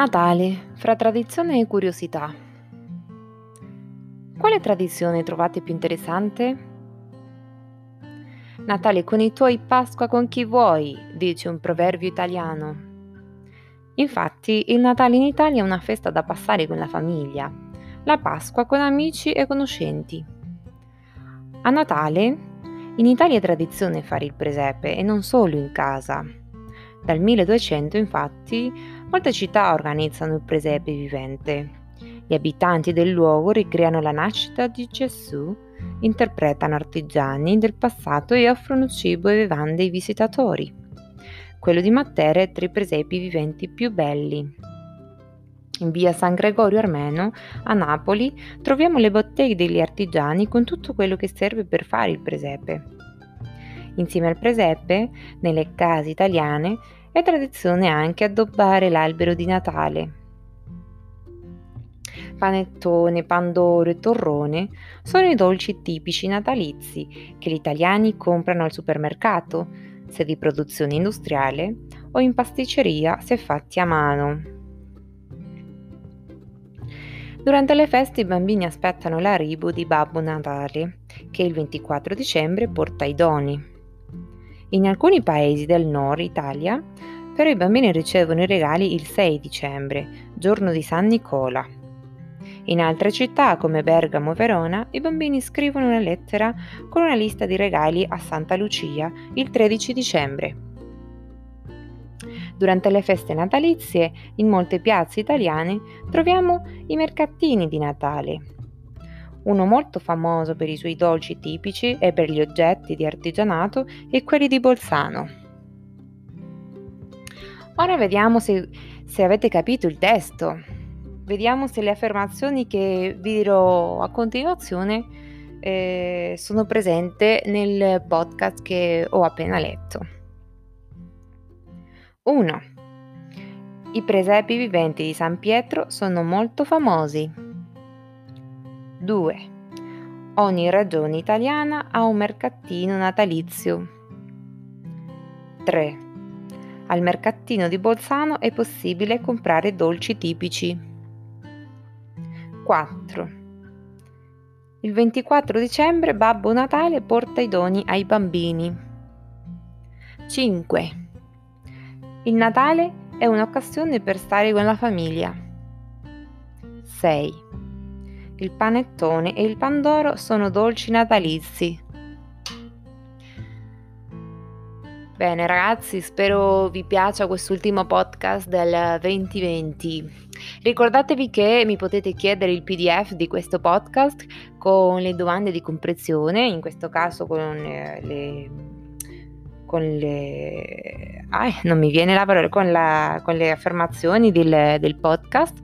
Natale, fra tradizione e curiosità. Quale tradizione trovate più interessante? Natale con i tuoi, Pasqua con chi vuoi, dice un proverbio italiano. Infatti, il Natale in Italia è una festa da passare con la famiglia, la Pasqua con amici e conoscenti. A Natale, in Italia è tradizione fare il presepe e non solo in casa. Dal 1200 infatti molte città organizzano il presepe vivente. Gli abitanti del luogo ricreano la nascita di Gesù, interpretano artigiani del passato e offrono cibo e bevande ai visitatori. Quello di Matera è tra i presepi viventi più belli. In via San Gregorio Armeno, a Napoli, troviamo le botteghe degli artigiani con tutto quello che serve per fare il presepe. Insieme al presepe, nelle case italiane, è tradizione anche addobbare l'albero di Natale. Panettone, pandoro e torrone sono i dolci tipici natalizi che gli italiani comprano al supermercato, se di produzione industriale, o in pasticceria se fatti a mano. Durante le feste i bambini aspettano l'arrivo di Babbo Natale, che il 24 dicembre porta i doni. In alcuni paesi del nord Italia, però i bambini ricevono i regali il 6 dicembre, giorno di San Nicola. In altre città come Bergamo e Verona, i bambini scrivono una lettera con una lista di regali a Santa Lucia il 13 dicembre. Durante le feste natalizie, in molte piazze italiane, troviamo i mercatini di Natale, uno molto famoso per i suoi dolci tipici e per gli oggetti di artigianato è quelli di Bolzano. Ora vediamo se, se avete capito il testo. Vediamo se le affermazioni che vi dirò a continuazione eh, sono presenti nel podcast che ho appena letto. 1. I presepi viventi di San Pietro sono molto famosi. 2. Ogni regione italiana ha un mercatino natalizio. 3. Al mercatino di Bolzano è possibile comprare dolci tipici. 4. Il 24 dicembre Babbo Natale porta i doni ai bambini. 5. Il Natale è un'occasione per stare con la famiglia. 6. Il panettone e il pandoro sono dolci natalizi. Bene ragazzi, spero vi piaccia quest'ultimo podcast del 2020. Ricordatevi che mi potete chiedere il PDF di questo podcast con le domande di comprensione, in questo caso con eh, le con le, ah, non mi viene la parola, con, la, con le affermazioni del, del podcast.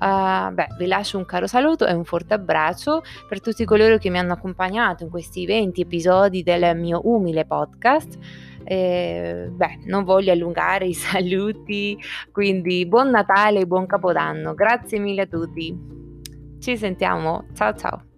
Uh, beh, vi lascio un caro saluto e un forte abbraccio per tutti coloro che mi hanno accompagnato in questi 20 episodi del mio umile podcast. Eh, beh, non voglio allungare i saluti, quindi buon Natale e buon Capodanno. Grazie mille a tutti. Ci sentiamo. Ciao ciao.